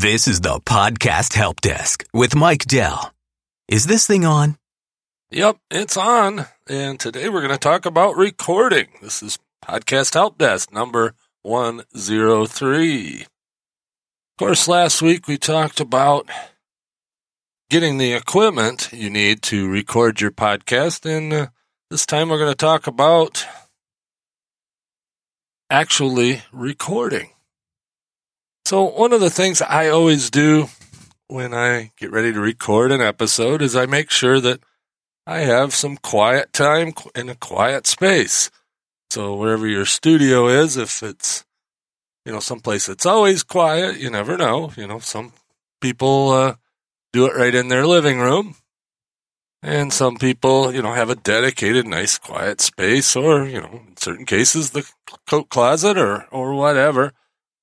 This is the Podcast Help Desk with Mike Dell. Is this thing on? Yep, it's on. And today we're going to talk about recording. This is Podcast Help Desk number 103. Of course, last week we talked about getting the equipment you need to record your podcast. And uh, this time we're going to talk about actually recording. So, one of the things I always do when I get ready to record an episode is I make sure that I have some quiet time in a quiet space. So, wherever your studio is, if it's, you know, someplace that's always quiet, you never know. You know, some people uh, do it right in their living room. And some people, you know, have a dedicated, nice, quiet space, or, you know, in certain cases, the coat closet or, or whatever.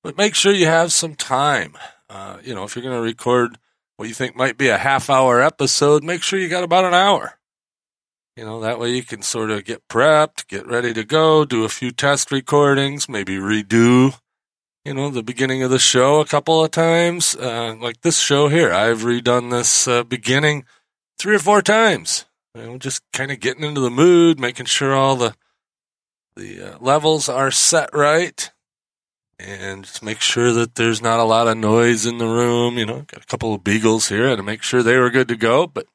But make sure you have some time. Uh, you know, if you're going to record what you think might be a half hour episode, make sure you got about an hour. You know, that way you can sort of get prepped, get ready to go, do a few test recordings, maybe redo, you know, the beginning of the show a couple of times. Uh, like this show here, I've redone this uh, beginning three or four times. You know, just kind of getting into the mood, making sure all the the uh, levels are set right and just make sure that there's not a lot of noise in the room. You know, got a couple of beagles here to make sure they were good to go. But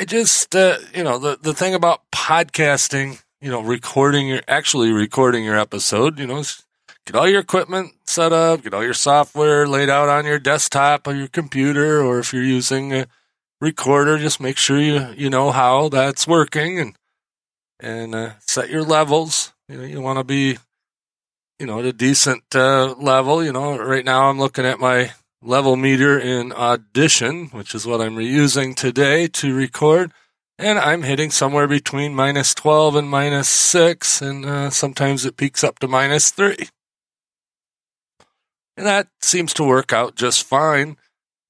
I just, uh, you know, the, the thing about podcasting, you know, recording your, actually recording your episode, you know, get all your equipment set up, get all your software laid out on your desktop or your computer, or if you're using a recorder, just make sure you, you know how that's working and, and uh, set your levels. You know, you want to be you know, at a decent uh, level. You know, right now I'm looking at my level meter in Audition, which is what I'm reusing today to record. And I'm hitting somewhere between minus 12 and minus 6, and uh, sometimes it peaks up to minus 3. And that seems to work out just fine.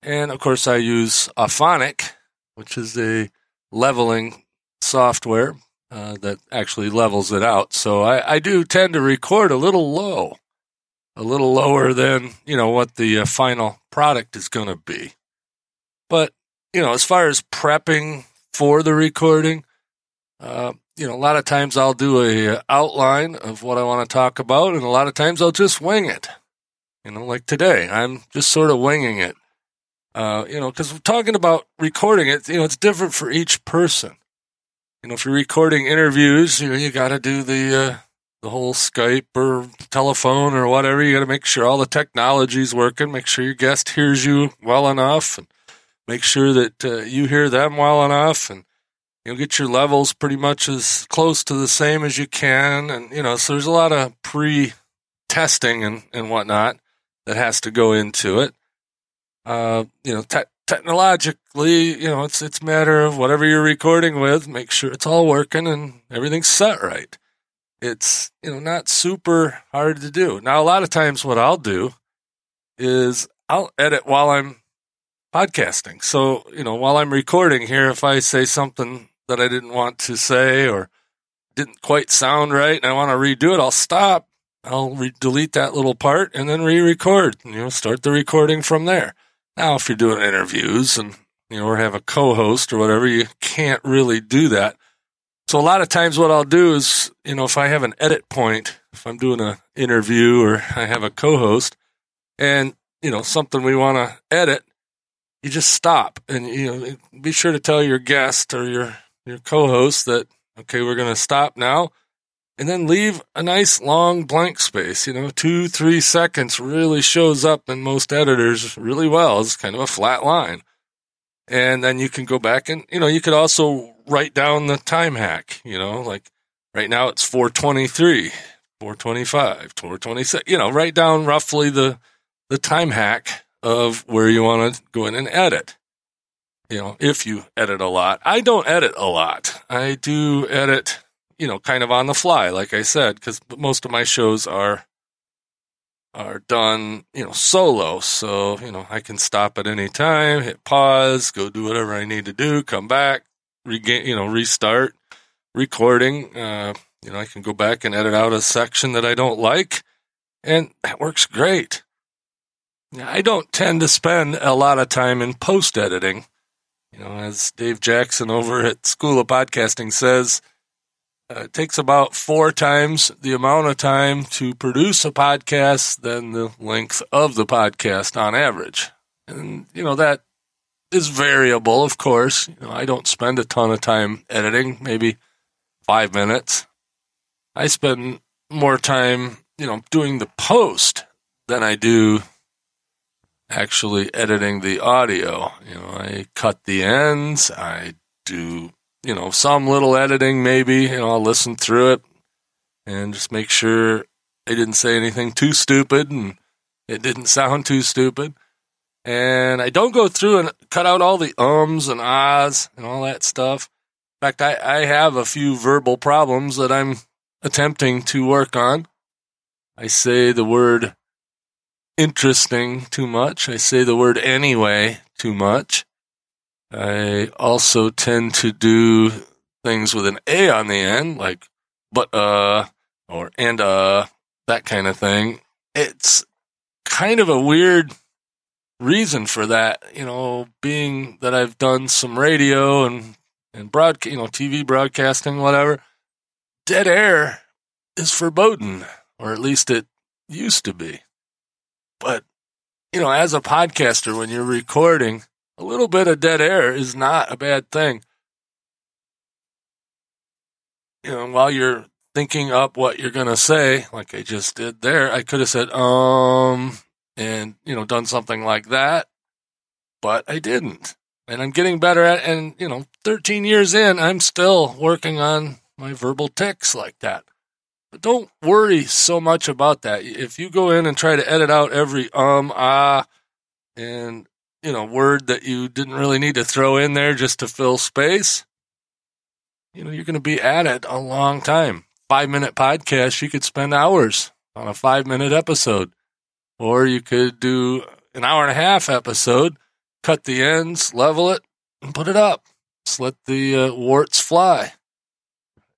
And of course, I use Auphonic, which is a leveling software uh, that actually levels it out. So I, I, do tend to record a little low, a little lower than you know what the uh, final product is going to be. But you know, as far as prepping for the recording, uh, you know, a lot of times I'll do a uh, outline of what I want to talk about, and a lot of times I'll just wing it. You know, like today, I'm just sort of winging it. Uh, you know, because we're talking about recording it. You know, it's different for each person you know, if you're recording interviews, you know, you got to do the uh, the whole Skype or telephone or whatever. You got to make sure all the technology's working. Make sure your guest hears you well enough, and make sure that uh, you hear them well enough, and you know, get your levels pretty much as close to the same as you can. And you know, so there's a lot of pre testing and and whatnot that has to go into it. Uh, you know, te- technologically, you know, it's it's matter of whatever you're recording with, make sure it's all working and everything's set right. It's you know not super hard to do. Now, a lot of times, what I'll do is I'll edit while I'm podcasting. So you know, while I'm recording here, if I say something that I didn't want to say or didn't quite sound right and I want to redo it, I'll stop. I'll re- delete that little part and then re-record. You know, start the recording from there. Now, if you're doing interviews and, you know, or have a co-host or whatever, you can't really do that. So a lot of times what I'll do is, you know, if I have an edit point, if I'm doing an interview or I have a co-host and, you know, something we want to edit, you just stop and, you know, be sure to tell your guest or your, your co-host that, okay, we're going to stop now and then leave a nice long blank space. You know, two, three seconds really shows up in most editors really well. It's kind of a flat line. And then you can go back and, you know, you could also write down the time hack, you know, like right now it's 423, 425, 426, you know, write down roughly the, the time hack of where you want to go in and edit. You know, if you edit a lot. I don't edit a lot. I do edit you know, kind of on the fly, like I said, because most of my shows are are done, you know, solo. So, you know, I can stop at any time, hit pause, go do whatever I need to do, come back, regain, you know, restart recording. Uh, you know, I can go back and edit out a section that I don't like, and that works great. I don't tend to spend a lot of time in post editing. You know, as Dave Jackson over at School of Podcasting says, uh, it takes about four times the amount of time to produce a podcast than the length of the podcast on average. And, you know, that is variable, of course. You know, I don't spend a ton of time editing, maybe five minutes. I spend more time, you know, doing the post than I do actually editing the audio. You know, I cut the ends, I do, you know, some little editing maybe, you know, I'll listen through it and just make sure I didn't say anything too stupid and it didn't sound too stupid. And I don't go through and cut out all the ums and ahs and all that stuff. In fact, I, I have a few verbal problems that I'm attempting to work on. I say the word interesting too much. I say the word anyway too much. I also tend to do things with an A on the end, like but uh or and uh that kind of thing. It's kind of a weird reason for that, you know, being that I've done some radio and and broad, you know, TV broadcasting, whatever. Dead air is forbidden, or at least it used to be. But, you know, as a podcaster, when you're recording, a little bit of dead air is not a bad thing. You know, while you're thinking up what you're going to say, like I just did there, I could have said, um, and, you know, done something like that, but I didn't. And I'm getting better at, and, you know, 13 years in, I'm still working on my verbal tics like that. But don't worry so much about that. If you go in and try to edit out every um, ah, and, you know, word that you didn't really need to throw in there just to fill space, you know, you're going to be at it a long time. Five minute podcast, you could spend hours on a five minute episode. Or you could do an hour and a half episode, cut the ends, level it, and put it up. Just let the uh, warts fly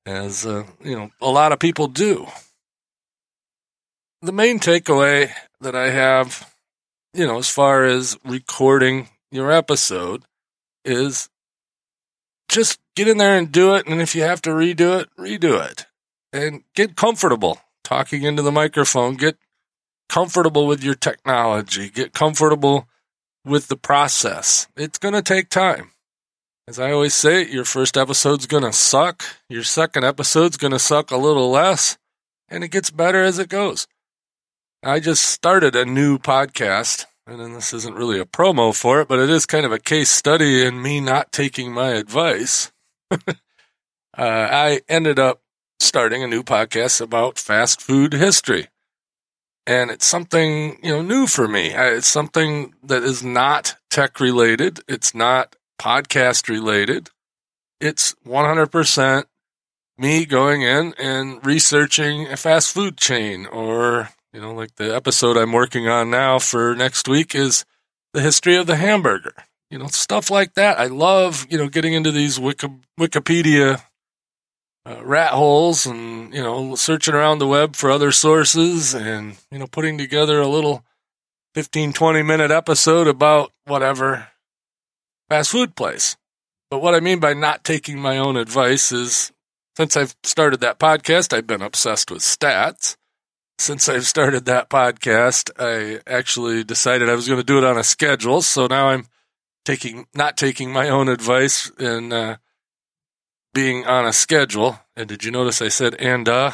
as uh, you know a lot of people do. The main takeaway that I have, you know, as far as recording your episode, is just get in there and do it. And if you have to redo it, redo it, and get comfortable talking into the microphone. Get comfortable with your technology. Get comfortable with the process. It's going to take time. As I always say, your first episode's going to suck. Your second episode's going to suck a little less, and it gets better as it goes. I just started a new podcast, and this isn't really a promo for it, but it is kind of a case study in me not taking my advice. uh, I ended up starting a new podcast about fast food history. And it's something, you know, new for me. It's something that is not tech related. It's not podcast related. It's 100% me going in and researching a fast food chain or, you know, like the episode I'm working on now for next week is the history of the hamburger. You know, stuff like that. I love, you know, getting into these Wiki- Wikipedia uh, rat holes and, you know, searching around the web for other sources and, you know, putting together a little 15, 20 minute episode about whatever fast food place. But what I mean by not taking my own advice is since I've started that podcast, I've been obsessed with stats. Since I've started that podcast, I actually decided I was going to do it on a schedule. So now I'm taking, not taking my own advice and, uh, being on a schedule. And did you notice I said, and, uh,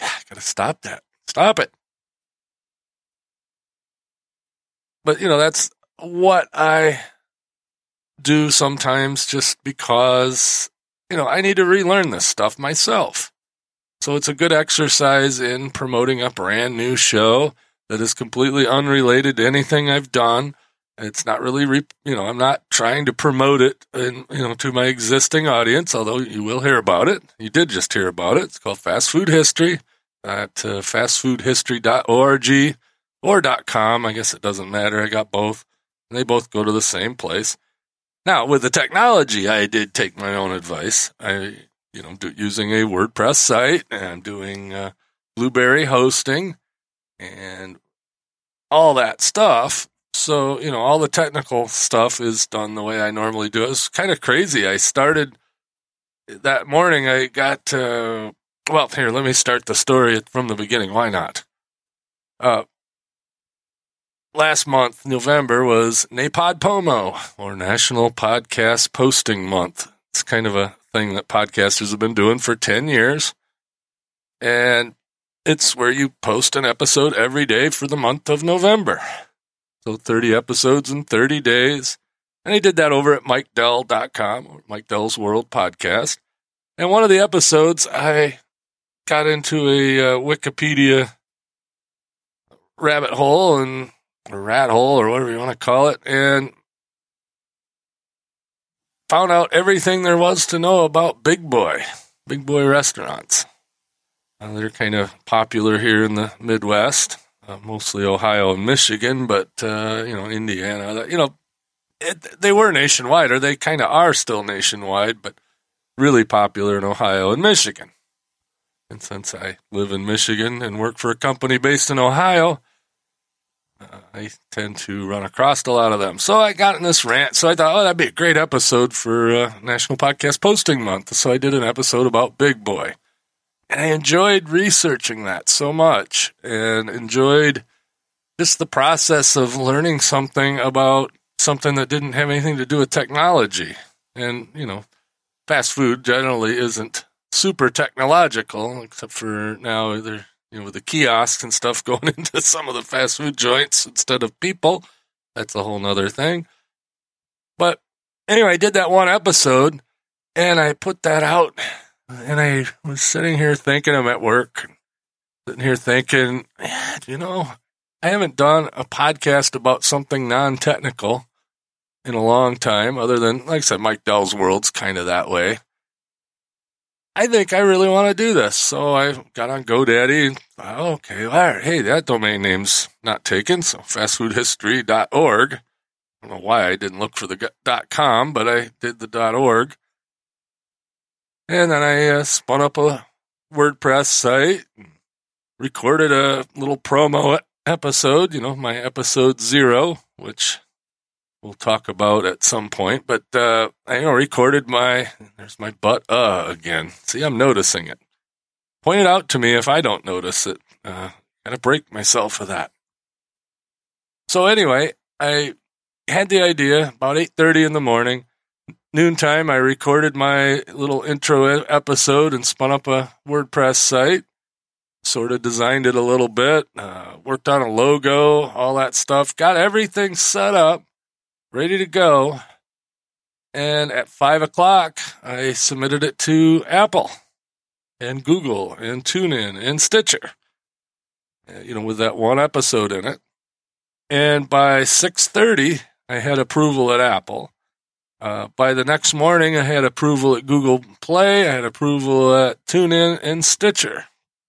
yeah, gotta stop that. Stop it. But, you know, that's what I do sometimes just because, you know, I need to relearn this stuff myself. So it's a good exercise in promoting a brand new show that is completely unrelated to anything I've done. It's not really, re- you know, I'm not trying to promote it, in, you know, to my existing audience. Although you will hear about it, you did just hear about it. It's called Fast Food History at uh, fastfoodhistory.org or .com. I guess it doesn't matter. I got both, and they both go to the same place. Now, with the technology, I did take my own advice. I, you know, do, using a WordPress site and I'm doing uh, Blubrry hosting and all that stuff. So, you know, all the technical stuff is done the way I normally do it. It's kind of crazy. I started that morning, I got, uh, well, here, let me start the story from the beginning. Why not? Uh, last month, November, was NaPodPoMo, or National Podcast Posting Month. It's kind of a thing that podcasters have been doing for 10 years. And it's where you post an episode every day for the month of November. So 30 episodes in 30 days. And he did that over at MikeDell.com, or Mike Dell's World Podcast. And one of the episodes, I got into a uh, Wikipedia rabbit hole and rat hole or whatever you want to call it, and found out everything there was to know about Big Boy, Big Boy restaurants. Uh, they're kind of popular here in the Midwest, uh, mostly Ohio and Michigan, but uh, you know Indiana. You know, it, they were nationwide, or they kind of are still nationwide, but really popular in Ohio and Michigan. And since I live in Michigan and work for a company based in Ohio, I tend to run across a lot of them. So I got in this rant. So I thought, oh, that'd be a great episode for uh, National Podcast Posting Month. So I did an episode about Big Boy. And I enjoyed researching that so much and enjoyed just the process of learning something about something that didn't have anything to do with technology. And, you know, fast food generally isn't super technological, except for now they're you know with the kiosks and stuff going into some of the fast food joints instead of people. That's a whole nother thing. But anyway, I did that one episode and I put that out and I was sitting here thinking I'm at work, sitting here thinking, you know, I haven't done a podcast about something non technical in a long time, other than, like I said, Mike Dell's World's kind of that way. I think I really want to do this. So I got on GoDaddy okay, all right, hey, that domain name's not taken. So fastfoodhistory.org. I don't know why I didn't look for the .com, but I did the .org. And then I uh, spun up a WordPress site, recorded a little promo episode, you know, my episode zero, which we'll talk about at some point. But uh, I you know, recorded my there's my butt uh again. See, I'm noticing it. Point it out to me if I don't notice it. Uh, gotta break myself for that. So anyway, I had the idea about 8:30 in the morning, noontime. I recorded my little intro episode and spun up a WordPress site. Sort of designed it a little bit, uh, worked on a logo, all that stuff. Got everything set up ready to go. And at five o'clock, I submitted it to Apple and Google and TuneIn and Stitcher, uh, you know, with that one episode in it. And by 6.30, I had approval at Apple. Uh, by the next morning, I had approval at Google Play, I had approval at TuneIn and Stitcher.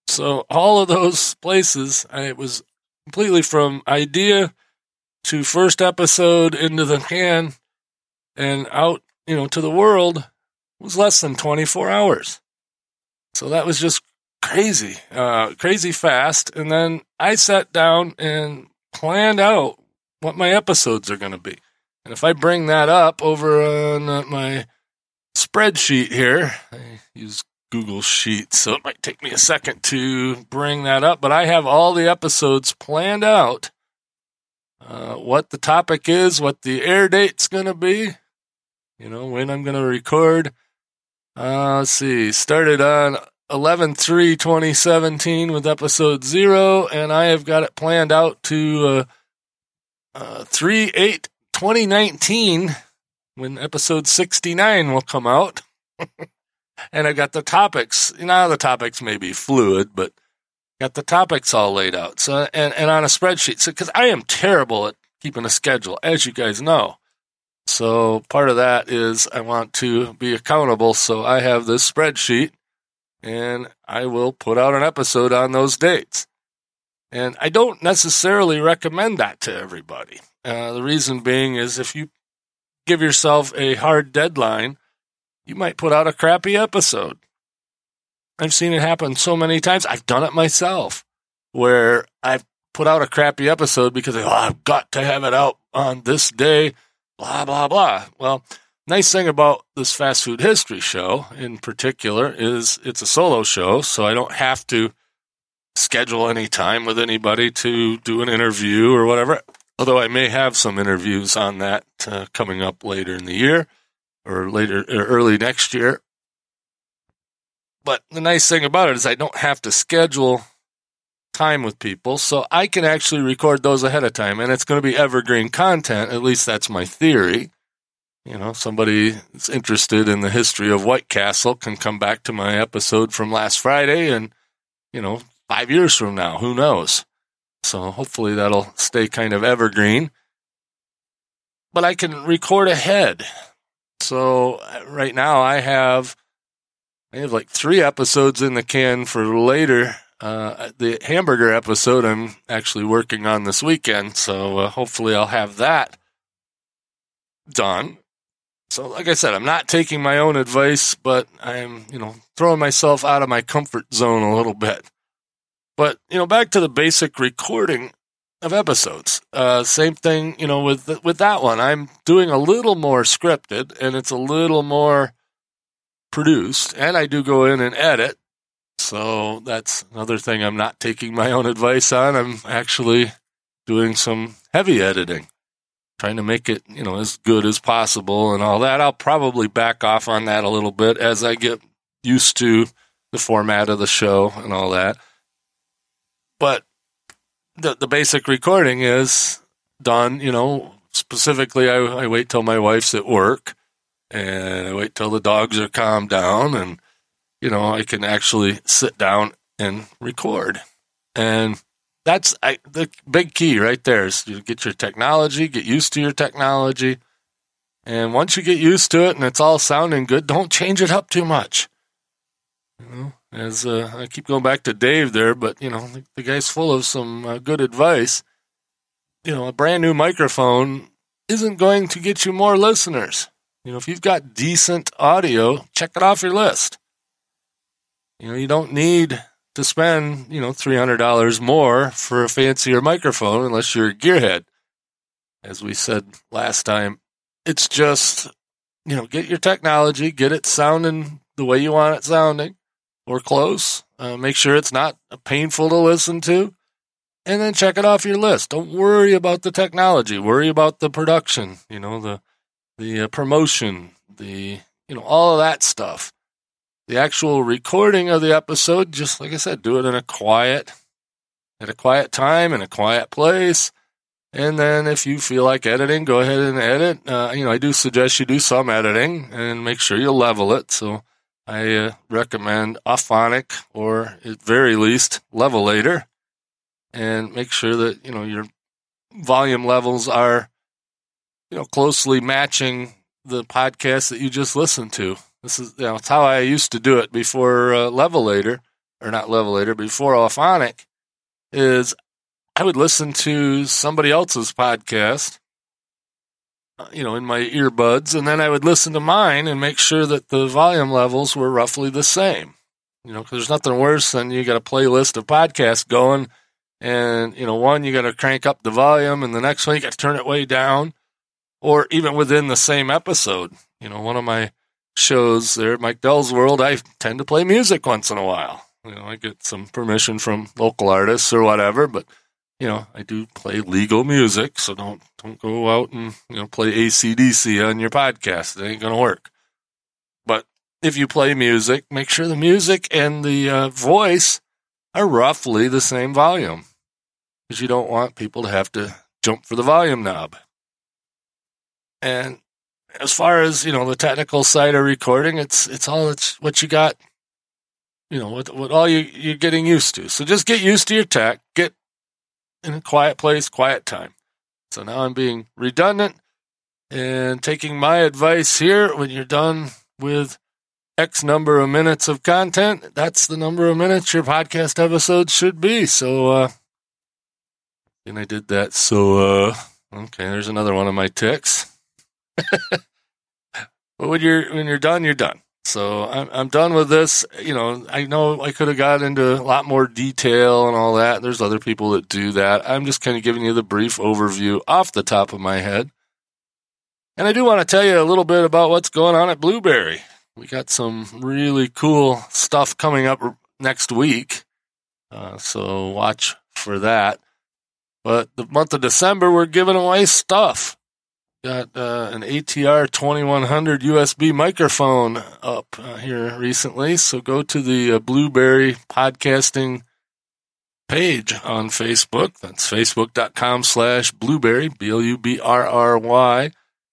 So all of those places, I it was completely from idea to first episode into the can and out, you know, to the world was less than 24 hours. So that was just crazy, uh, crazy fast. And then I sat down and planned out what my episodes are going to be. And if I bring that up over on uh, my spreadsheet here, I use Google Sheets, so it might take me a second to bring that up, but I have all the episodes planned out uh, what the topic is, what the air date's going to be, you know, when I'm going to record. Uh, let's see, started on 11 3 2017 with episode zero, and I have got it planned out to uh, uh, 3 8 2019 when episode 69 will come out. and I've got the topics. You know, the topics may be fluid, but got the topics all laid out. So and, and on a spreadsheet. So because I am terrible at keeping a schedule, as you guys know. So part of that is I want to be accountable. So I have this spreadsheet and I will put out an episode on those dates. And I don't necessarily recommend that to everybody. Uh, the reason being is if you give yourself a hard deadline, you might put out a crappy episode. I've seen it happen so many times. I've done it myself where I've put out a crappy episode because oh, I've got to have it out on this day, blah, blah, blah. Well, nice thing about this fast food history show in particular is it's a solo show, so I don't have to schedule any time with anybody to do an interview or whatever. Although I may have some interviews on that uh, coming up later in the year or later or early next year. But the nice thing about it is I don't have to schedule time with people, so I can actually record those ahead of time, and it's going to be evergreen content. At least that's my theory. You know, somebody that's interested in the history of White Castle can come back to my episode from last Friday, and you know, five years from now, who knows? So hopefully that'll stay kind of evergreen. But I can record ahead. So uh, right now I have I have like three episodes in the can for later. Uh, the hamburger episode I'm actually working on this weekend, so uh, hopefully I'll have that done. So, like I said, I'm not taking my own advice, but I'm, you know, throwing myself out of my comfort zone a little bit. But, you know, back to the basic recording of episodes. Uh, same thing, you know, with with that one. I'm doing a little more scripted, and it's a little more produced, and I do go in and edit. So that's another thing I'm not taking my own advice on. I'm actually doing some heavy editing, trying to make it, you know, as good as possible and all that. I'll probably back off on that a little bit as I get used to the format of the show and all that. But the the basic recording is done, you know, specifically I, I wait till my wife's at work and I wait till the dogs are calmed down and you know I can actually sit down and record. And that's I, the big key right there is you get your technology, get used to your technology. And once you get used to it and it's all sounding good, don't change it up too much. You know, as uh, I keep going back to Dave there, but you know the, the guy's full of some uh, good advice. You know, a brand new microphone isn't going to get you more listeners. You know, if you've got decent audio, check it off your list. You know, you don't need to spend, you know, $300 more for a fancier microphone unless you're a gearhead. As we said last time, it's just, you know, get your technology, get it sounding the way you want it sounding or close. Uh, make sure it's not painful to listen to. And then check it off your list. Don't worry about the technology. Worry about the production, you know, the the uh, promotion, the you know all of that stuff. The actual recording of the episode, just like I said, do it in a quiet, at a quiet time in a quiet place. And then if you feel like editing, go ahead and edit. Uh, you know, I do suggest you do some editing and make sure you level it. So I uh, recommend Auphonic or at very least Levelator and make sure that, you know, your volume levels are you know, closely matching the podcast that you just listened to. This is, you know, it's how I used to do it before uh, Levelator, or not Levelator, before Auphonic, is I would listen to somebody else's podcast, uh, you know, in my earbuds, and then I would listen to mine and make sure that the volume levels were roughly the same. You know, because there's nothing worse than you got a playlist of podcasts going, and you know, one you got to crank up the volume, and the next one you got to turn it way down or even within the same episode. You know, one of my shows there at Mike Dell's World, I tend to play music once in a while. You know, I get some permission from local artists or whatever, but you know, I do play legal music, so don't don't go out and you know play ACDC on your podcast. It ain't gonna work. But if you play music, make sure the music and the uh, voice are roughly the same volume, because you don't want people to have to jump for the volume knob. And as far as you know, the technical side of recording, it's it's all it's what you got. You know, what what all you you're getting used to. So just get used to your tech. Get in a quiet place, quiet time. So now I'm being redundant and taking my advice here. When you're done with X number of minutes of content, that's the number of minutes your podcast episode should be. So, uh, and I did that. So, uh, okay, there's another one of my tics. but when you're when you're done, you're done. So I'm, I'm done with this. You know, I know I could have got into a lot more detail and all that. There's other people that do that. I'm just kind of giving you the brief overview off the top of my head. And I do want to tell you a little bit about what's going on at Blubrry. We got some really cool stuff coming up next week. Uh, so watch for that. But the month of December, we're giving away stuff. Got uh, an ATR 2100 USB microphone up uh, here recently. So go to the uh, Blubrry podcasting page on Facebook. That's facebook.com slash blubrry, B L U B R R Y,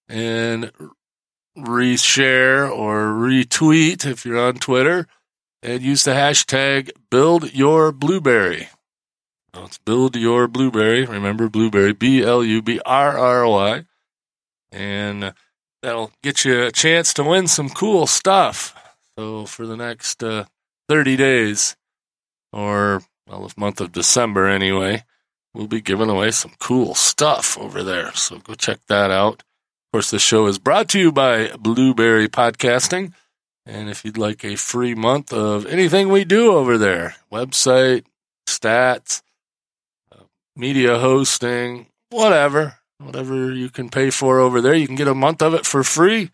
and reshare or retweet if you're on Twitter and use the hashtag build your blubrry. It's build your blubrry. Remember blubrry, B L U B R R Y. And that'll get you a chance to win some cool stuff. So for the next uh, 30 days, or well, the month of December anyway, we'll be giving away some cool stuff over there. So go check that out. Of course, the show is brought to you by Blubrry Podcasting. And if you'd like a free month of anything we do over there, website, stats, uh, media hosting, whatever, whatever you can pay for over there, you can get a month of it for free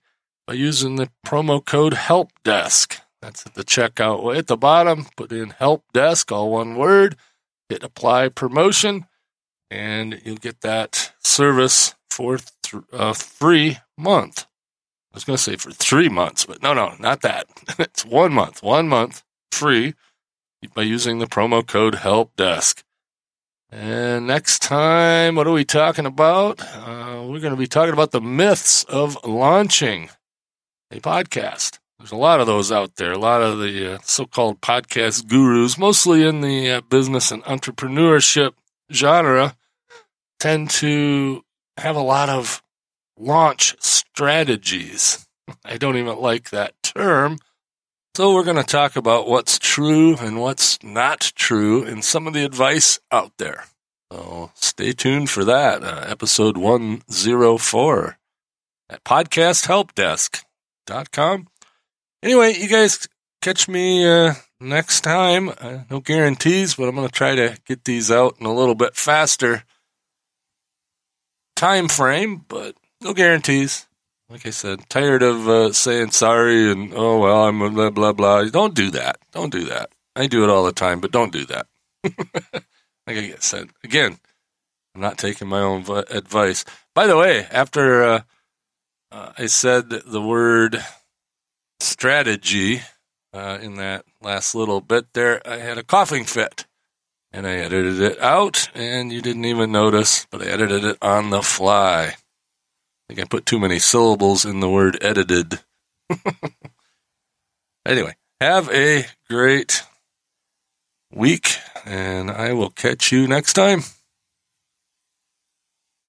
by using the promo code HELPDESK. That's at the checkout at the bottom. Put in Help Desk, all one word. Hit apply promotion, and you'll get that service for th- a uh, free month. I was going to say for three months, but no, no, not that. it's one month, one month free by using the promo code Help Desk. And next time, what are we talking about? Uh, we're going to be talking about the myths of launching a podcast. There's a lot of those out there, a lot of the uh, so called podcast gurus, mostly in the uh, business and entrepreneurship genre, tend to have a lot of launch strategies. I don't even like that term. So we're going to talk about what's true and what's not true and some of the advice out there. So stay tuned for that. Uh, episode 104 at podcasthelpdesk.com. Anyway, you guys catch me uh, next time. Uh, no guarantees, but I'm going to try to get these out in a little bit faster time frame, but no guarantees. Like I said, tired of uh, saying sorry and oh well, I'm blah blah blah. Don't do that. Don't do that. I do it all the time, but don't do that. like I said again, I'm not taking my own advice. By the way, after uh, uh, I said the word strategy uh, in that last little bit there, I had a coughing fit. And I edited it out, and you didn't even notice, but I edited it on the fly think I put too many syllables in the word edited. anyway, have a great week, and I will catch you next time.